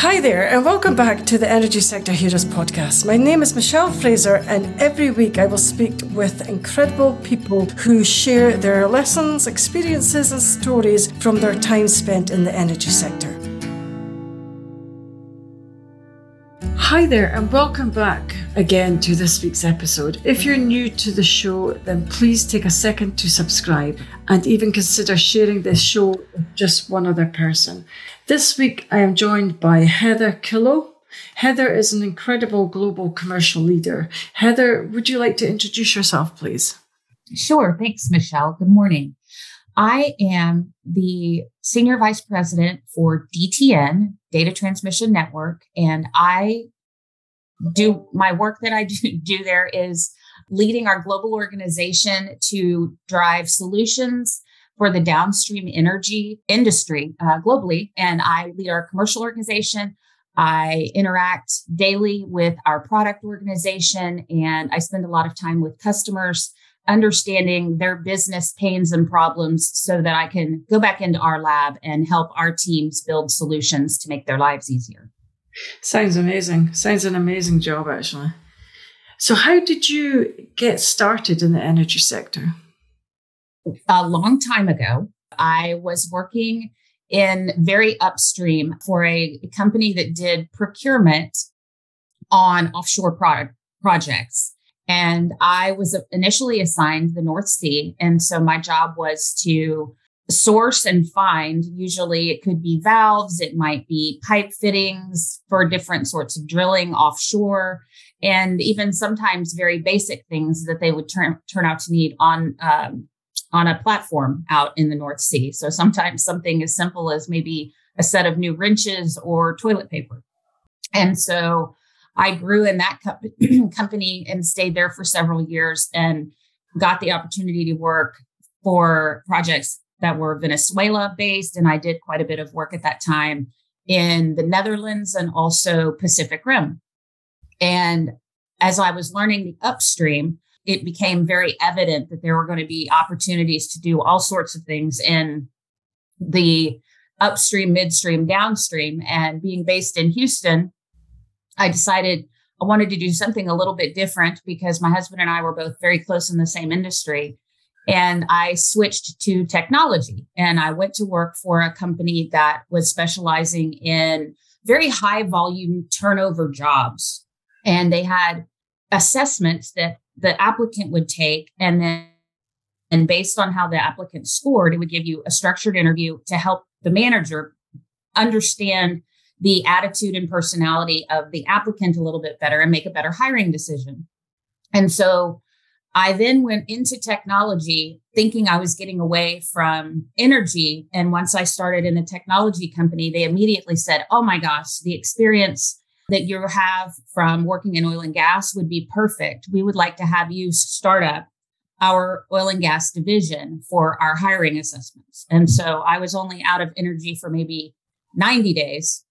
Hi there, and welcome back to the Energy Sector Heroes podcast. My name is Michelle Fraser, and every week I will speak with incredible people who share their lessons, experiences, and stories from their time spent in the energy sector. Hi there, and welcome back again to this week's episode. If you're new to the show, then please take a second to subscribe and even consider sharing this show with just one other person. This week, I am joined by Heather Killough. Heather is an incredible global commercial leader. Heather, would you like to introduce yourself, please? Sure. Thanks, Michelle. Good morning. I am the Senior Vice President for DTN, Data Transmission Network, and I do my work that I do, there is leading our global organization to drive solutions for the downstream energy industry uh, globally. And I lead our commercial organization. I interact daily with our product organization, and I spend a lot of time with customers, understanding their business pains and problems so that I can go back into our lab and help our teams build solutions to make their lives easier. Sounds amazing. Sounds an amazing job, actually. So, how did you get started in the energy sector? a long time ago, I was working in very upstream for a company that did procurement on offshore product projects. And I was initially assigned the North Sea. And so my job was to source and find, usually it could be valves, it might be pipe fittings for different sorts of drilling offshore, and even sometimes very basic things that they would turn, turn out to need on um, on a platform out in the North Sea. So sometimes something as simple as maybe a set of new wrenches or toilet paper. And so I grew in that co- company and stayed there for several years and got the opportunity to work for projects that were Venezuela based. And I did quite a bit of work at that time in the Netherlands and also Pacific Rim. And as I was learning the upstream, it became very evident that there were going to be opportunities to do all sorts of things in the upstream, midstream, downstream. And being based in Houston, I decided I wanted to do something a little bit different because my husband and I were both very close in the same industry. And I switched to technology. And I went to work for a company that was specializing in very high volume turnover jobs. And they had assessments that the applicant would take. And then and based on how the applicant scored it would give you a structured interview to help the manager understand the attitude and personality of the applicant a little bit better and make a better hiring decision. And so i then went into technology thinking i was getting away from energy and once i started in a technology company they immediately said oh my gosh the experience that you have from working in oil and gas would be perfect. We would like to have you start up our oil and gas division for our hiring assessments. And so I was only out of energy for maybe 90 days.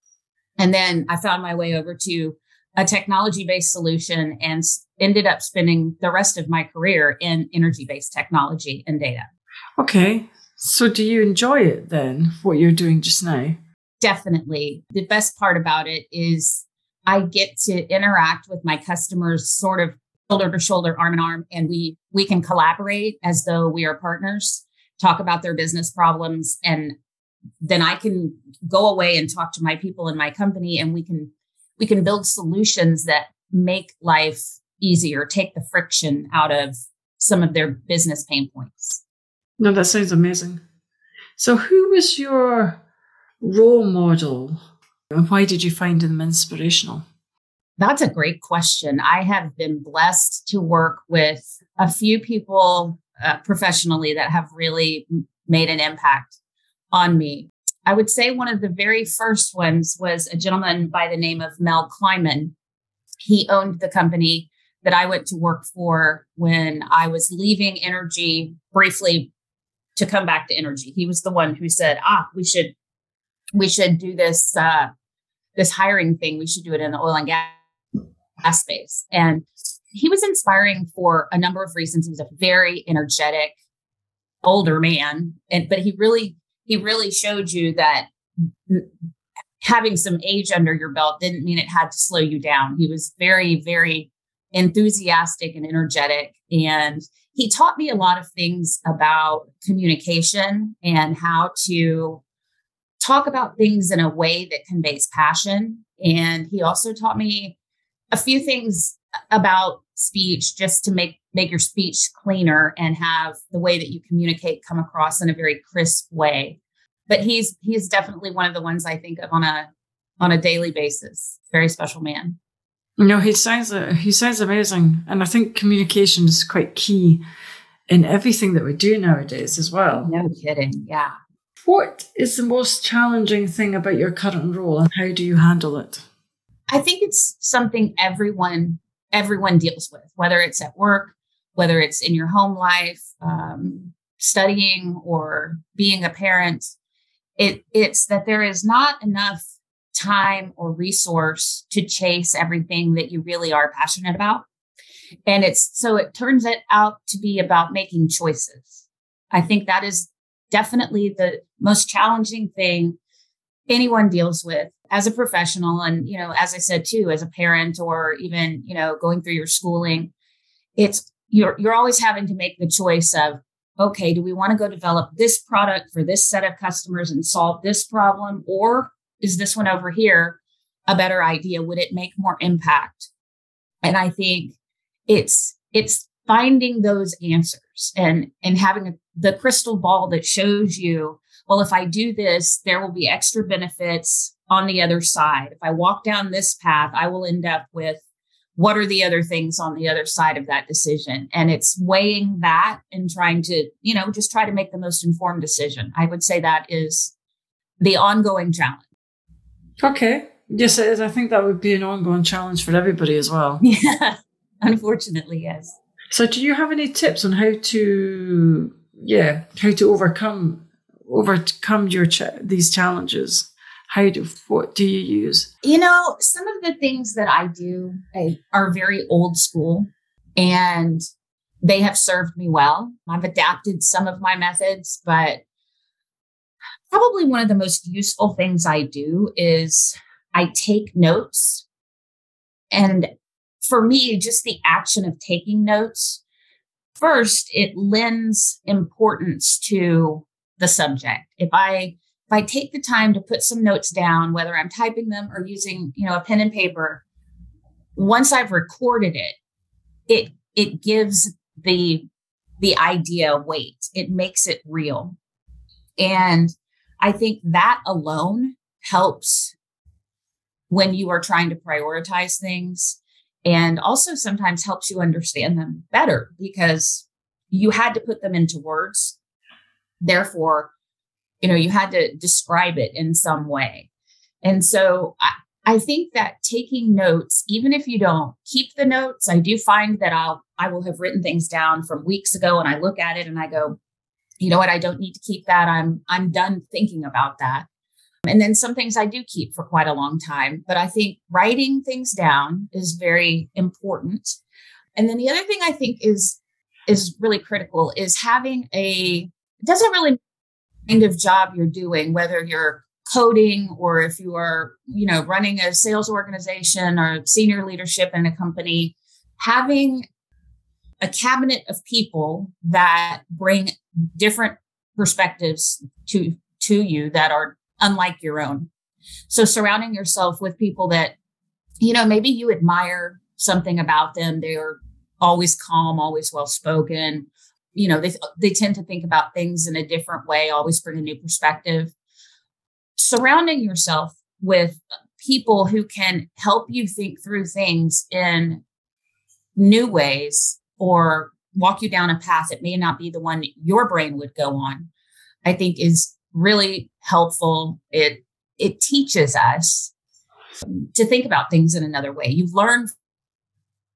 And then I found my way over to a technology based solution and ended up spending the rest of my career in energy based technology and data. Okay. So do you enjoy it then, what you're doing just now? Definitely. The best part about it is I get to interact with my customers sort of shoulder to shoulder, arm in arm, and we we can collaborate as though we are partners, talk about their business problems, and then I can go away and talk to my people in my company, and we can we can build solutions that make life easier, take the friction out of some of their business pain points. No, that sounds amazing. So, who was your role model and why did you find them inspirational? That's a great question. I have been blessed to work with a few people uh, professionally that have really made an impact on me. I would say one of the very first ones was a gentleman by the name of Mel Kleiman. He owned the company that I went to work for when I was leaving energy briefly to come back to energy. He was the one who said, "Ah, we should we should do this uh, this hiring thing. We should do it in the oil and gas space. And he was inspiring for a number of reasons. He was a very energetic older man, and but he really he really showed you that having some age under your belt didn't mean it had to slow you down. He was very, very enthusiastic and energetic. And he taught me a lot of things about communication and how to talk about things in a way that conveys passion. And he also taught me a few things about speech just to make make your speech cleaner and have the way that you communicate come across in a very crisp way. But he's he's definitely one of the ones i think of on a on a daily basis. Very special man. No he sounds uh, he sounds amazing. And i think communication is quite key in everything that we do nowadays as well. No kidding. Yeah. What is the most challenging thing about your current role and how do you handle it? I think it's something everyone everyone deals with, whether it's at work, whether it's in your home life, um, studying, or being a parent. It it's that there is not enough time or resource to chase everything that you really are passionate about. And it's so it turns it out to be about making choices. I think that is definitely the most challenging thing anyone deals with as a professional and you know as i said too as a parent or even you know going through your schooling it's you're you're always having to make the choice of okay do we want to go develop this product for this set of customers and solve this problem? Or is this one over here a better idea? Would it make more impact? And i think it's it's finding those answers and and having a, the crystal ball that shows you well if i do this there will be extra benefits on the other side. If I walk down this path, I will end up with what are the other things on the other side of that decision? And it's weighing that and trying to, you know, just try to make the most informed decision. I would say that is the ongoing challenge. Okay. Yes, it is. I think that would be an ongoing challenge for everybody as well. Yeah. Unfortunately, yes. So do you have any tips on how to yeah, how to overcome overcome your these challenges? How do what do you use? You know, some of the things that I do I, are very old school and they have served me well. I've adapted some of my methods, but probably one of the most useful things I do is I take notes. And for me, just the action of taking notes, first, it lends importance to the subject. If I if I take the time to put some notes down, whether I'm typing them or using, you know, a pen and paper, once I've recorded it, it it gives the the idea weight. It makes it real. And I think that alone helps when you are trying to prioritize things and also sometimes helps you understand them better because you had to put them into words. Therefore, you know you had to describe it in some way. And so I, I think that taking notes even if you don't keep the notes i do find that i'll i will have written things down from weeks ago and i look at it and i go you know what? I don't need to keep that. I'm i'm done thinking about that. And then some things i do keep for quite a long time but i think writing things down is very important. And then the other thing i think is is really critical is having a doesn't really kind of job you're doing, whether you're coding or if you are, you know, running a sales organization or senior leadership in a company, having a cabinet of people that bring different perspectives to to you that are unlike your own. So surrounding yourself with people that you know maybe you admire something about them they are always calm always well spoken you know they they tend to think about things in a different way always bring a new perspective. Surrounding yourself with people who can help you think through things in new ways or walk you down a path that may not be the one your brain would go on i think is really helpful. It it teaches us to think about things in another way. You learn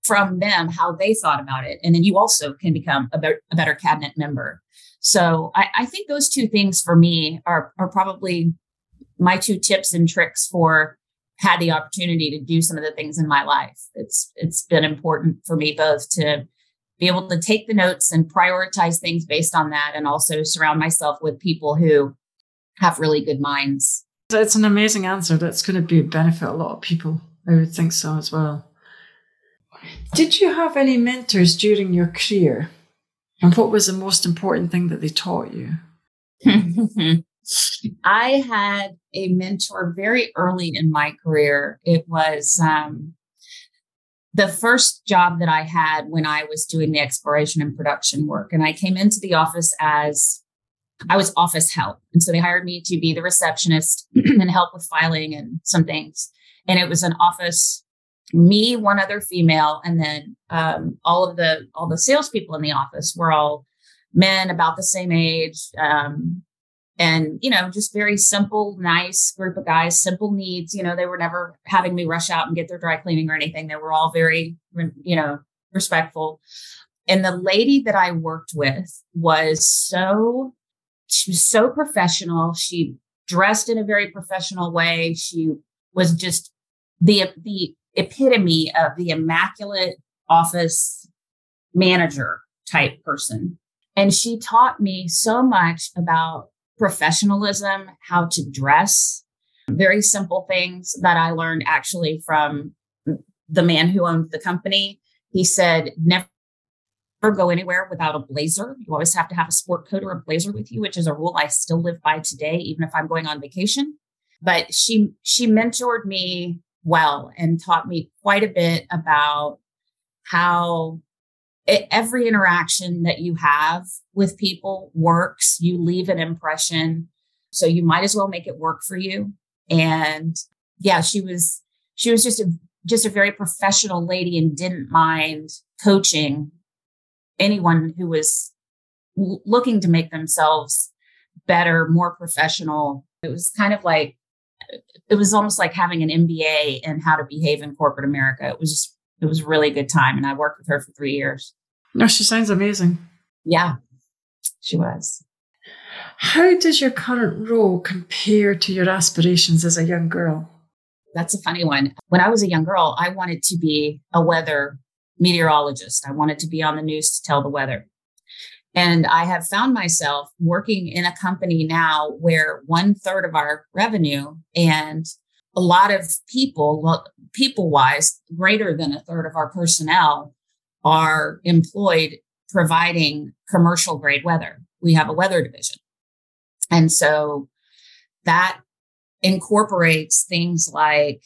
from them how they thought about it. And then you also can become a, be- a better cabinet member. So I, I, think those two things for me are, are probably my two tips and tricks for had the opportunity to do some of the things in my life. It's it's been important for me both to be able to take the notes and prioritize things based on that and also surround myself with people who have really good minds It's an amazing answer. That's going to be a benefit a lot of people. I would think so as well. Did you have any mentors during your career? And what was the most important thing that they taught you? I had a mentor very early in my career. It was um, the first job that I had when I was doing the exploration and production work. And I came into the office as I was office help. And so they hired me to be the receptionist and help with filing and some things. And it was an office, me, one other female, and then um, all of the all the salespeople in the office were all men about the same age. Um, and you know just very simple nice group of guys simple needs you know they were never having me rush out and get their dry cleaning or anything. They were all very you know respectful. And the lady that i worked with was so she was so professional. She dressed in a very professional way. She was just the the epitome of the immaculate office manager type person and she taught me so much about professionalism, how to dress, very simple things that I learned actually from the man who owned the company. He said, never go anywhere without a blazer. You always have to have a sport coat or a blazer with you, which is a rule I still live by today, even if I'm going on vacation. But she she mentored me well and taught me quite a bit about how every interaction that you have with people works. You leave an impression. So you might as well make it work for you. And yeah, she was, she was just a, just a very professional lady and didn't mind coaching anyone who was looking to make themselves better, more professional. It was kind of like, it was almost like having an MBA in how to behave in corporate America. It was just, it was a really good time. And I worked with her for three years. No, she sounds amazing. Yeah, she was. How does your current role compare to your aspirations as a young girl? That's a funny one. When I was a young girl, I wanted to be a weather meteorologist. I wanted to be on the news to tell the weather. And I have found myself working in a company now where one third of our revenue and a lot of people, people wise, greater than a third of our personnel are employed providing commercial grade weather. We have a weather division. And so that incorporates things like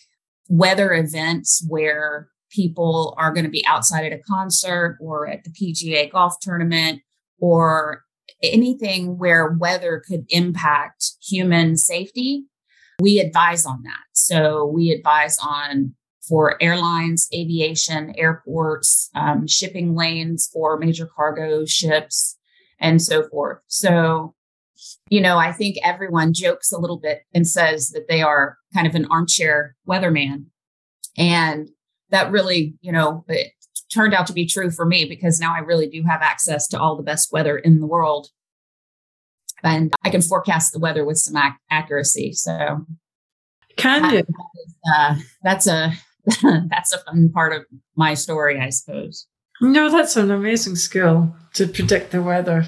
weather events where people are going to be outside at a concert or at the PGA golf tournament or anything where weather could impact human safety. We advise on that. So we advise on for airlines, aviation, airports, um, shipping lanes for major cargo ships, and so forth. So, you know, I think everyone jokes a little bit and says that they are kind of an armchair weatherman. And that really, you know, turned out to be true for me because now I really do have access to all the best weather in the world. And I can forecast the weather with some ac- accuracy. So? That is, uh, that's a that's a fun part of my story, I suppose. No, that's an amazing skill to predict the weather.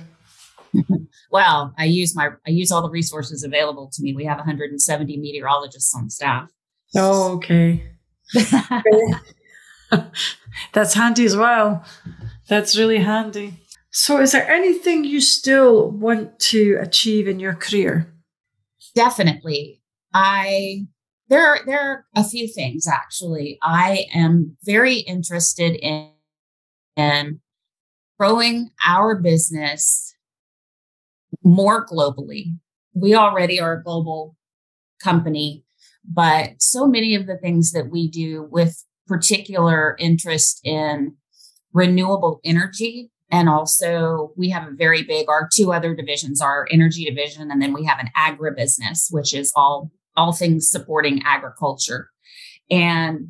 well, I use my I use all the resources available to me. We have 170 meteorologists on staff. Oh, okay. That's handy as well. That's really handy. So, is there anything you still want to achieve in your career? Definitely. I there are, there are a few things actually. I am very interested in, in growing our business more globally. We already are a global company, but so many of the things that we do with particular interest in renewable energy and also we have a very big our two other divisions our energy division and then we have an agribusiness which is all all things supporting agriculture. And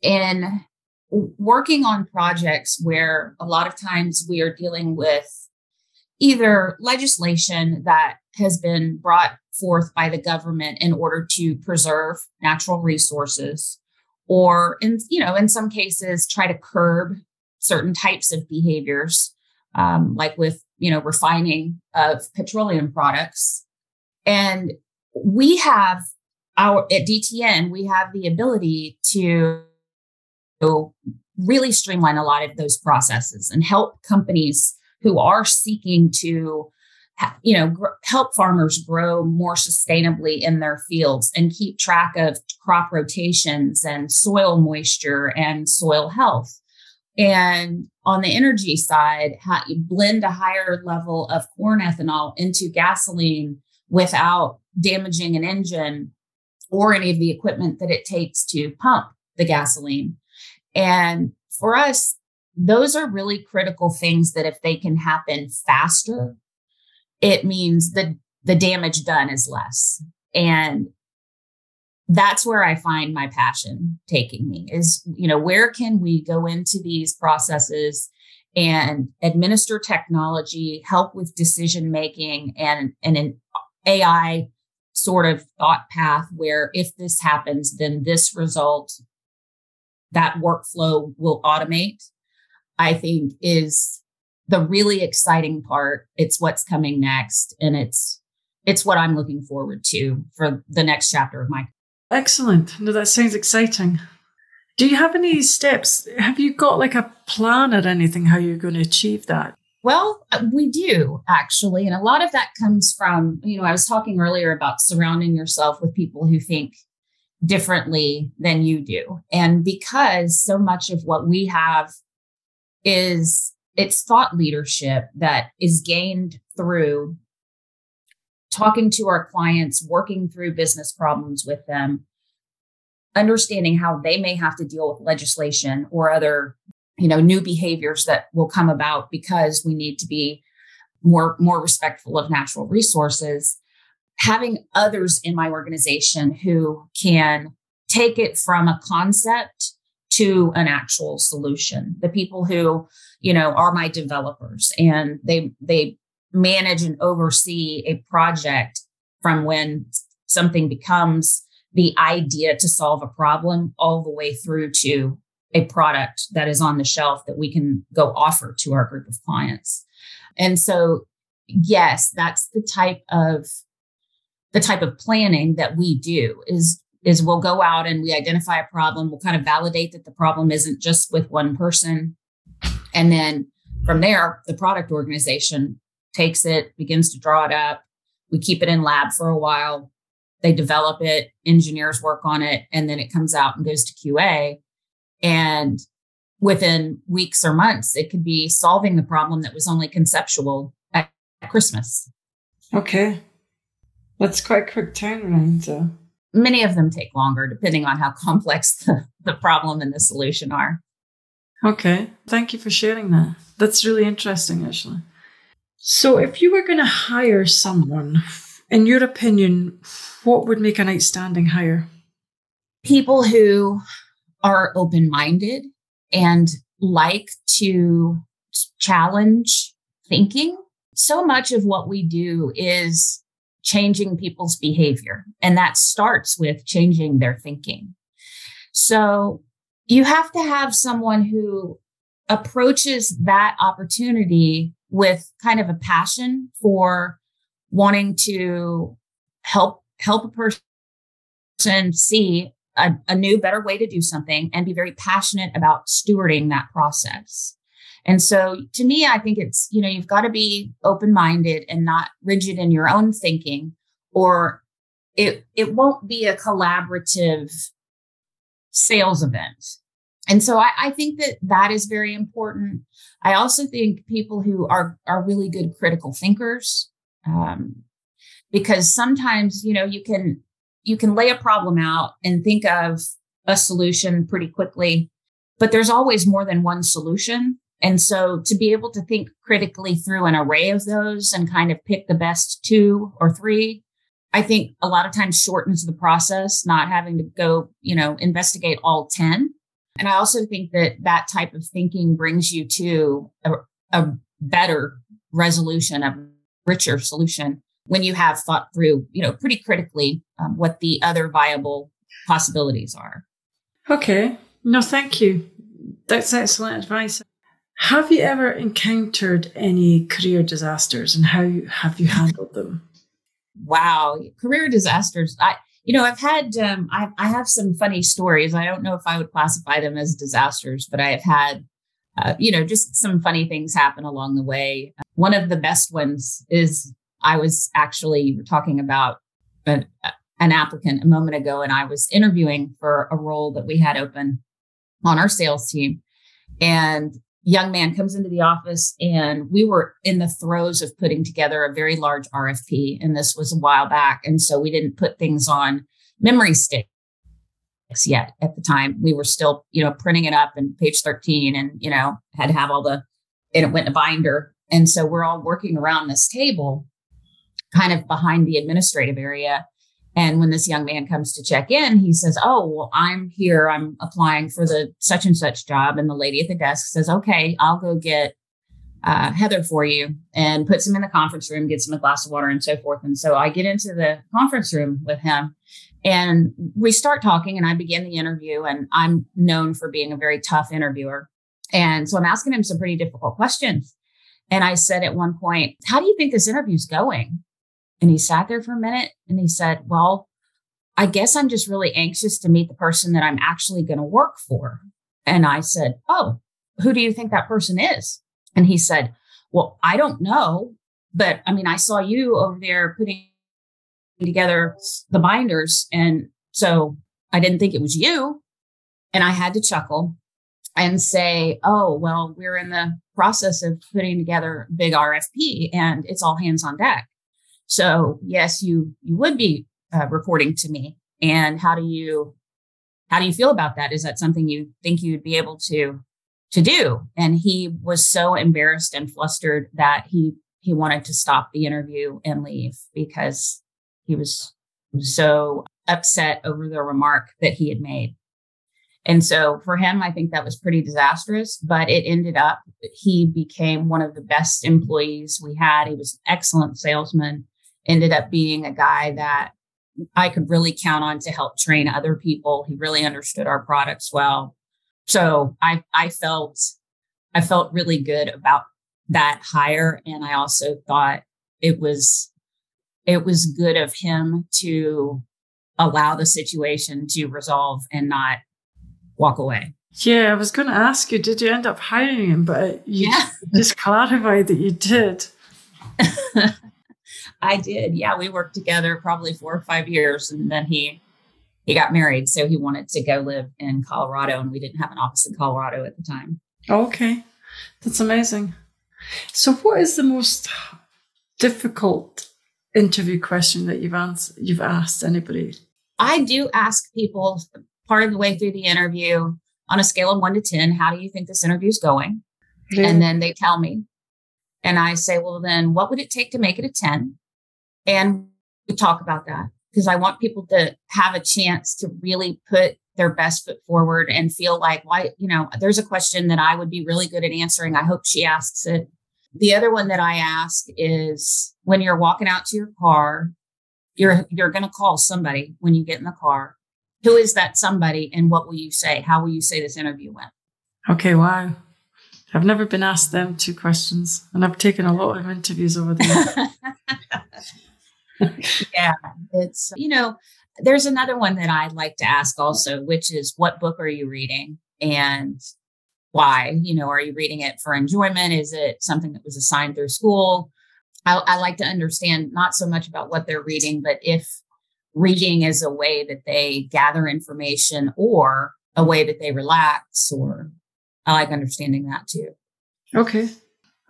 in working on projects where a lot of times we are dealing with either legislation that has been brought forth by the government in order to preserve natural resources or in you know in some cases try to curb certain types of behaviors um, like with you know refining of petroleum products. And we have our at DTN, we have the ability to really streamline a lot of those processes and help companies who are seeking to you know gr- help farmers grow more sustainably in their fields and keep track of crop rotations and soil moisture and soil health. And on the energy side how you blend a higher level of corn ethanol into gasoline without damaging an engine or any of the equipment that it takes to pump the gasoline. And for us those are really critical things that if they can happen faster it means that the damage done is less. And that's where I find my passion taking me is, you know, where can we go into these processes and administer technology, help with decision making and, and an AI sort of thought path where if this happens, then this result, that workflow will automate, I think is the really exciting part. It's what's coming next. And it's it's what I'm looking forward to for the next chapter of my Excellent. No, that sounds exciting. Do you have any steps? Have you got like a plan or anything how you're going to achieve that? Well, uh, we do actually. And a lot of that comes from, you know, I was talking earlier about surrounding yourself with people who think differently than you do. And because so much of what we have is it's thought leadership that is gained through talking to our clients, working through business problems with them, understanding how they may have to deal with legislation or other, you know, new behaviors that will come about because we need to be more more respectful of natural resources. Having others in my organization who can take it from a concept to an actual solution. The people who, you know, are my developers and they they manage and oversee a project from when something becomes the idea to solve a problem all the way through to a product that is on the shelf that we can go offer to our group of clients. And so yes, that's the type of the type of planning that we do is is we'll go out and we identify a problem. We'll kind of validate that the problem isn't just with one person. And then from there, the product organization takes it, begins to draw it up. We keep it in lab for a while. They develop it, engineers work on it, and then it comes out and goes to QA. And within weeks or months, it could be solving the problem that was only conceptual at Christmas. Okay. That's quite quick turnaround. So many of them take longer depending on how complex the, the problem and the solution are. Okay. Thank you for sharing that. That's really interesting, actually. So, if you were going to hire someone, in your opinion, what would make an outstanding hire? People who are open minded and like to challenge thinking. So much of what we do is changing people's behavior. And that starts with changing their thinking. So you have to have someone who approaches that opportunity with kind of a passion for wanting to help help a person see a, a, new better way to do something and be very passionate about stewarding that process. And so to me, I think it's, you know, you've got to be open minded and not rigid in your own thinking, or it, it won't be a collaborative sales event. And so I, I think that that is very important. I also think people who are, are really good critical thinkers, um, because sometimes, you know, you can, you can lay a problem out and think of a solution pretty quickly, but there's always more than one solution. And so to be able to think critically through an array of those and kind of pick the best two or three, I think a lot of times shortens the process, not having to go, you know, investigate all 10. And I also think that that type of thinking brings you to a, a better resolution, a richer solution when you have thought through, you know, pretty critically um, what the other viable possibilities are. Okay. No, thank you. That's excellent advice. Have you ever encountered any career disasters and how have you handled them? Wow, career disasters. I, you know, I've had, um, I, I have some funny stories. I don't know if I would classify them as disasters, but I have had, uh, you know, just some funny things happen along the way. One of the best ones is I was actually talking about an, an applicant a moment ago, and I was interviewing for a role that we had open on our sales team. And young man comes into the office and we were in the throes of putting together a very large RFP and this was a while back. And so we didn't put things on memory sticks yet at the time. We were still you know printing it up in page 13 and you know had to have all the and it went in a binder. And so we're all working around this table kind of behind the administrative area and when this young man comes to check in, he says, Oh, well, I'm here. I'm applying for the such and such job. And the lady at the desk says, Okay, I'll go get uh, Heather for you and puts him in the conference room, gets him a glass of water and so forth. And so I get into the conference room with him and we start talking and I begin the interview. And I'm known for being a very tough interviewer. And so I'm asking him some pretty difficult questions. And I said at one point, How do you think this interview's going? And he sat there for a minute and he said, Well, I guess I'm just really anxious to meet the person that I'm actually going to work for. And I said, Oh, who do you think that person is? And he said, Well, I don't know. But I mean, I saw you over there putting together the binders. And so I didn't think it was you. And I had to chuckle and say, Oh, well, we're in the process of putting together a big RFP and it's all hands on deck. So yes, you you would be uh, reporting to me. And how do you how do you feel about that? Is that something you think you'd be able to to do? And he was so embarrassed and flustered that he he wanted to stop the interview and leave because he was so upset over the remark that he had made. And so for him, I think that was pretty disastrous, but it ended up he became one of the best employees we had. He was an excellent salesman ended up being a guy that I could really count on to help train other people. He really understood our products well. So I I felt I felt really good about that hire and I also thought it was it was good of him to allow the situation to resolve and not walk away. Yeah, I was going to ask you, did you end up hiring him? But you yeah. just clarified that you did. I did. Yeah, we worked together probably four or five years, and then he he got married, so he wanted to go live in Colorado, and we didn't have an office in Colorado at the time. Okay, that's amazing. So, what is the most difficult interview question that you've answered, you've asked anybody? I do ask people part of the way through the interview on a scale of one to ten, how do you think this interview is going? Yeah. And then they tell me, and I say, well, then what would it take to make it a ten? And we talk about that because I want people to have a chance to really put their best foot forward and feel like, why, you know, there's a question that I would be really good at answering. I hope she asks it. The other one that I ask is when you're walking out to your car, you're you're going to call somebody when you get in the car. Who is that somebody and what will you say? How will you say this interview went? Okay, wow. I've never been asked them two questions, and I've taken a lot of interviews over the years. yeah, it's, you know, there's another one that I'd like to ask also, which is what book are you reading and why? You know, are you reading it for enjoyment? Is it something that was assigned through school? I, I like to understand not so much about what they're reading, but if reading is a way that they gather information or a way that they relax, or I like understanding that too. Okay.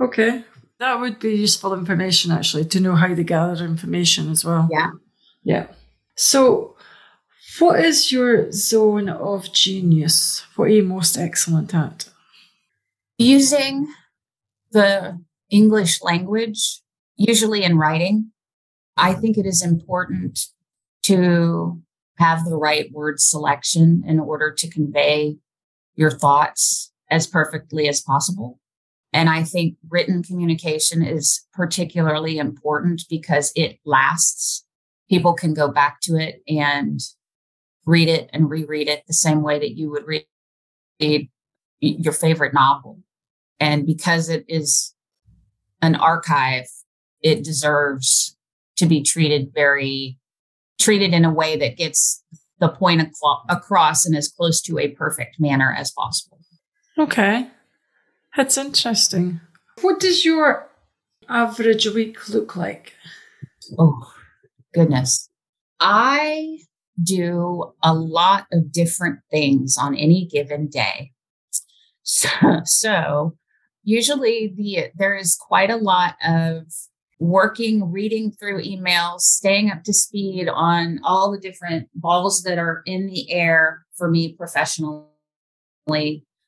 Okay. That would be useful information actually to know how they gather information as well. Yeah. Yeah. So, what is your zone of genius? What are you most excellent at? Using the English language, usually in writing. I think it is important to have the right word selection in order to convey your thoughts as perfectly as possible. And I think written communication is particularly important because it lasts. People can go back to it and read it and reread it the same way that you would read your favorite novel. And because it is an archive, it deserves to be treated very treated in a way that gets the point across in as close to a perfect manner as possible. Okay. That's interesting. Mm. What does your average week look like? Oh, goodness. I do a lot of different things on any given day. So, so usually the there is quite a lot of working, reading through emails, staying up to speed on all the different balls that are in the air for me professionally.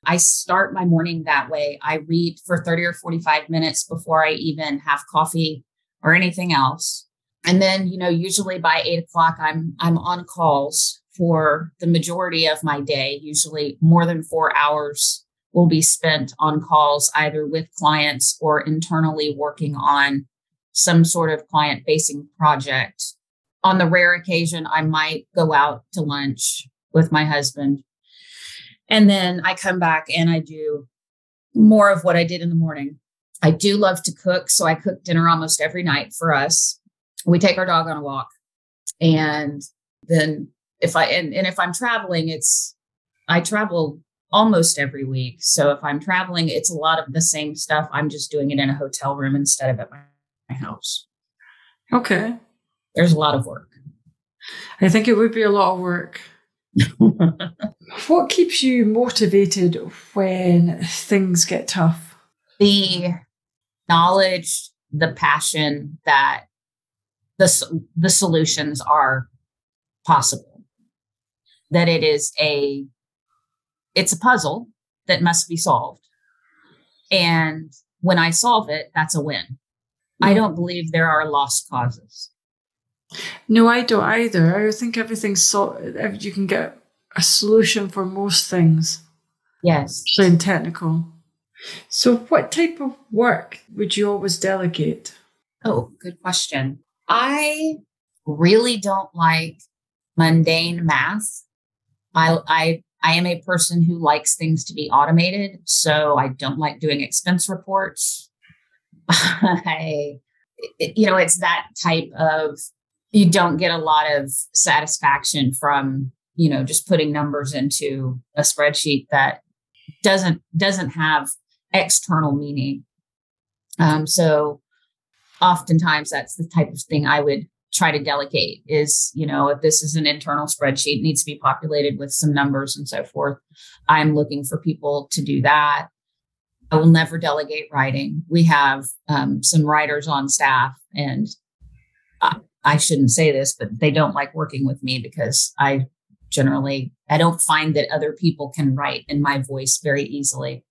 I start my morning that way. I read for 30 or 45 minutes before I even have coffee or anything else. And then, you know, usually by eight o'clock, I'm I'm on calls for the majority of my day. Usually more than four hours will be spent on calls either with clients or internally working on some sort of client facing project. On the rare occasion, I might go out to lunch with my husband. And then I come back and I do more of what I did in the morning. I do love to cook. So I cook dinner almost every night for us. We take our dog on a walk. And then if I, and, and if I'm traveling, it's, I travel almost every week. So if I'm traveling, it's a lot of the same stuff. I'm just doing it in a hotel room instead of at my my house. Okay. There's a lot of work. I think it would be a lot of work. what keeps you motivated when things get tough? The knowledge, the passion that the, the solutions are possible. That it is a it's a puzzle that must be solved. And when I solve it, that's a win. I mm. don't believe there are lost causes. No, I don't either. I think everything's so you can get a solution for most things. Yes. Plain technical. So, what type of work would you always delegate? Oh, good question. I really don't like mundane math. I, I, I am a person who likes things to be automated. So I don't like doing expense reports. I, you know, it's that type of, you don't get a lot of satisfaction from, you know, just putting numbers into a spreadsheet that doesn't, doesn't have external meaning. Um, so oftentimes that's the type of thing I would try to delegate is, you know, if this is an internal spreadsheet, needs to be populated with some numbers and so forth. I'm looking for people to do that. I will never delegate writing. We have um, some writers on staff, and I, shouldn't say this, but they don't like working with me because I generally I don't find that other people can write in my voice very easily.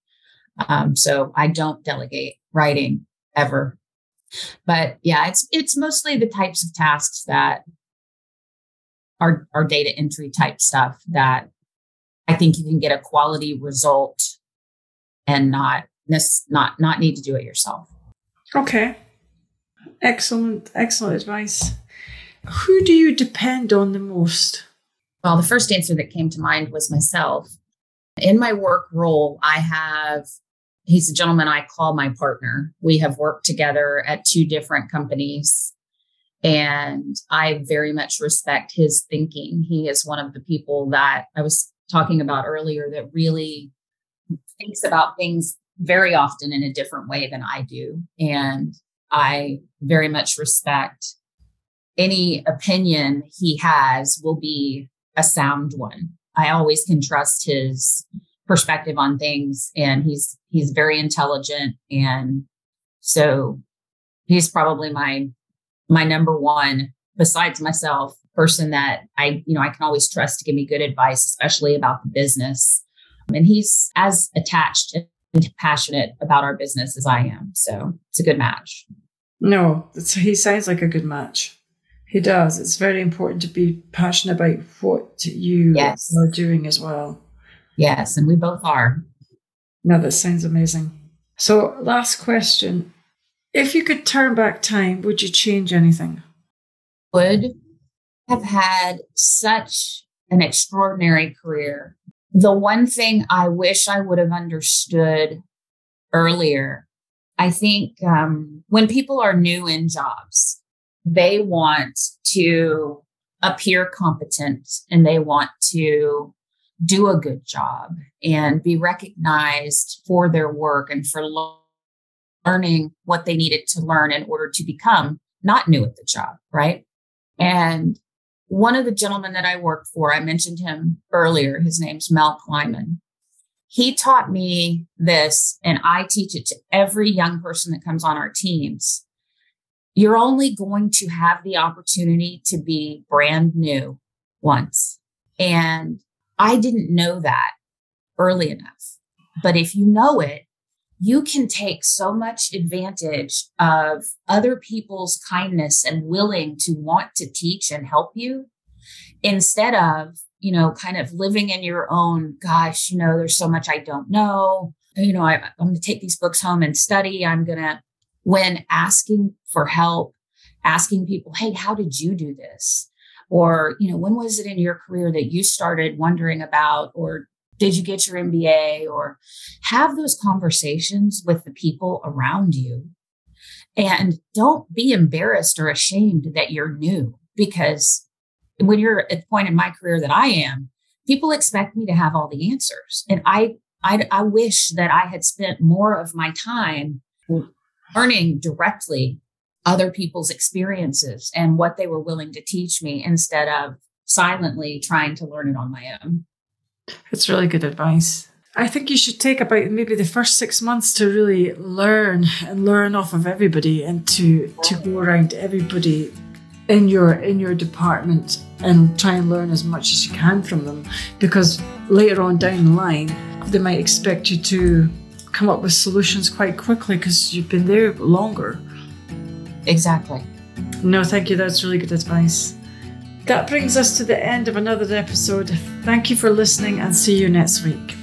Um, so I don't delegate writing ever. But yeah, it's it's mostly the types of tasks that are are data entry type stuff that I think you can get a quality result and not not not need to do it yourself. Okay. Excellent, excellent advice. Who do you depend on the most? Well, the first answer that came to mind was myself. In my work role, I have he's a gentleman I call my partner. We have worked together at two different companies and I very much respect his thinking. He is one of the people that I was talking about earlier that really thinks about things very often in a different way than I do. And I very much respect any opinion he has will be a sound one. I always can trust his perspective on things and he's he's very intelligent and so he's probably my my number one besides myself person that I you know I can always trust to give me good advice especially about the business and he's as attached and passionate about our business as I am. So it's a good match. No, he sounds like a good match. He does. It's very important to be passionate about what you yes. are doing as well. Yes, and we both are. Now that sounds amazing. So, last question. If you could turn back time, would you change anything? Would have had such an extraordinary career the one thing I wish I would have understood earlier, I think um, when people are new in jobs, they want to appear competent and they want to do a good job and be recognized for their work and for learning what they needed to learn in order to become not new at the job, right? And one of the gentlemen that I worked for, I mentioned him earlier, his name's Mel Kleiman. He taught me this, and I teach it to every young person that comes on our teams. You're only going to have the opportunity to be brand new once. And I didn't know that early enough. But if you know it, you can take so much advantage of other people's kindness and willing to want to teach and help you instead of, you know, kind of living in your own, gosh, you know, there's so much I don't know. You know, I, I'm going to take these books home and study. I'm going to, when asking for help, asking people, hey, how did you do this? Or, you know, when was it in your career that you started wondering about or did you get your MBA? Or have those conversations with the people around you. And don't be embarrassed or ashamed that you're new because when you're at the point in my career that I am, people expect me to have all the answers. And I, I, I wish that I had spent more of my time learning directly other people's experiences and what they were willing to teach me instead of silently trying to learn it on my own. It's really good advice. I think you should take about maybe the first six months to really learn and learn off of everybody and to to go around everybody in your in your department and try and learn as much as you can from them because later on down the line they might expect you to come up with solutions quite quickly because you've been there longer. Exactly. No, thank you. That's really good advice. That brings us to the end of another episode. Thank you for listening and see you next week.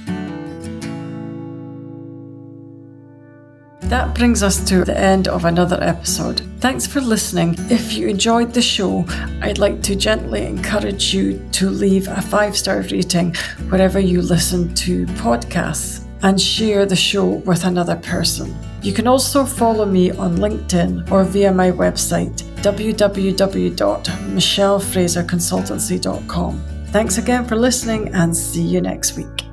That brings us to the end of another episode. Thanks for listening. If you enjoyed the show, I'd like to gently encourage you to leave a five star rating wherever you listen to podcasts and share the show with another person. You can also follow me on LinkedIn or via my website www.michellefraserconsultancy.com. Thanks again for listening and see you next week.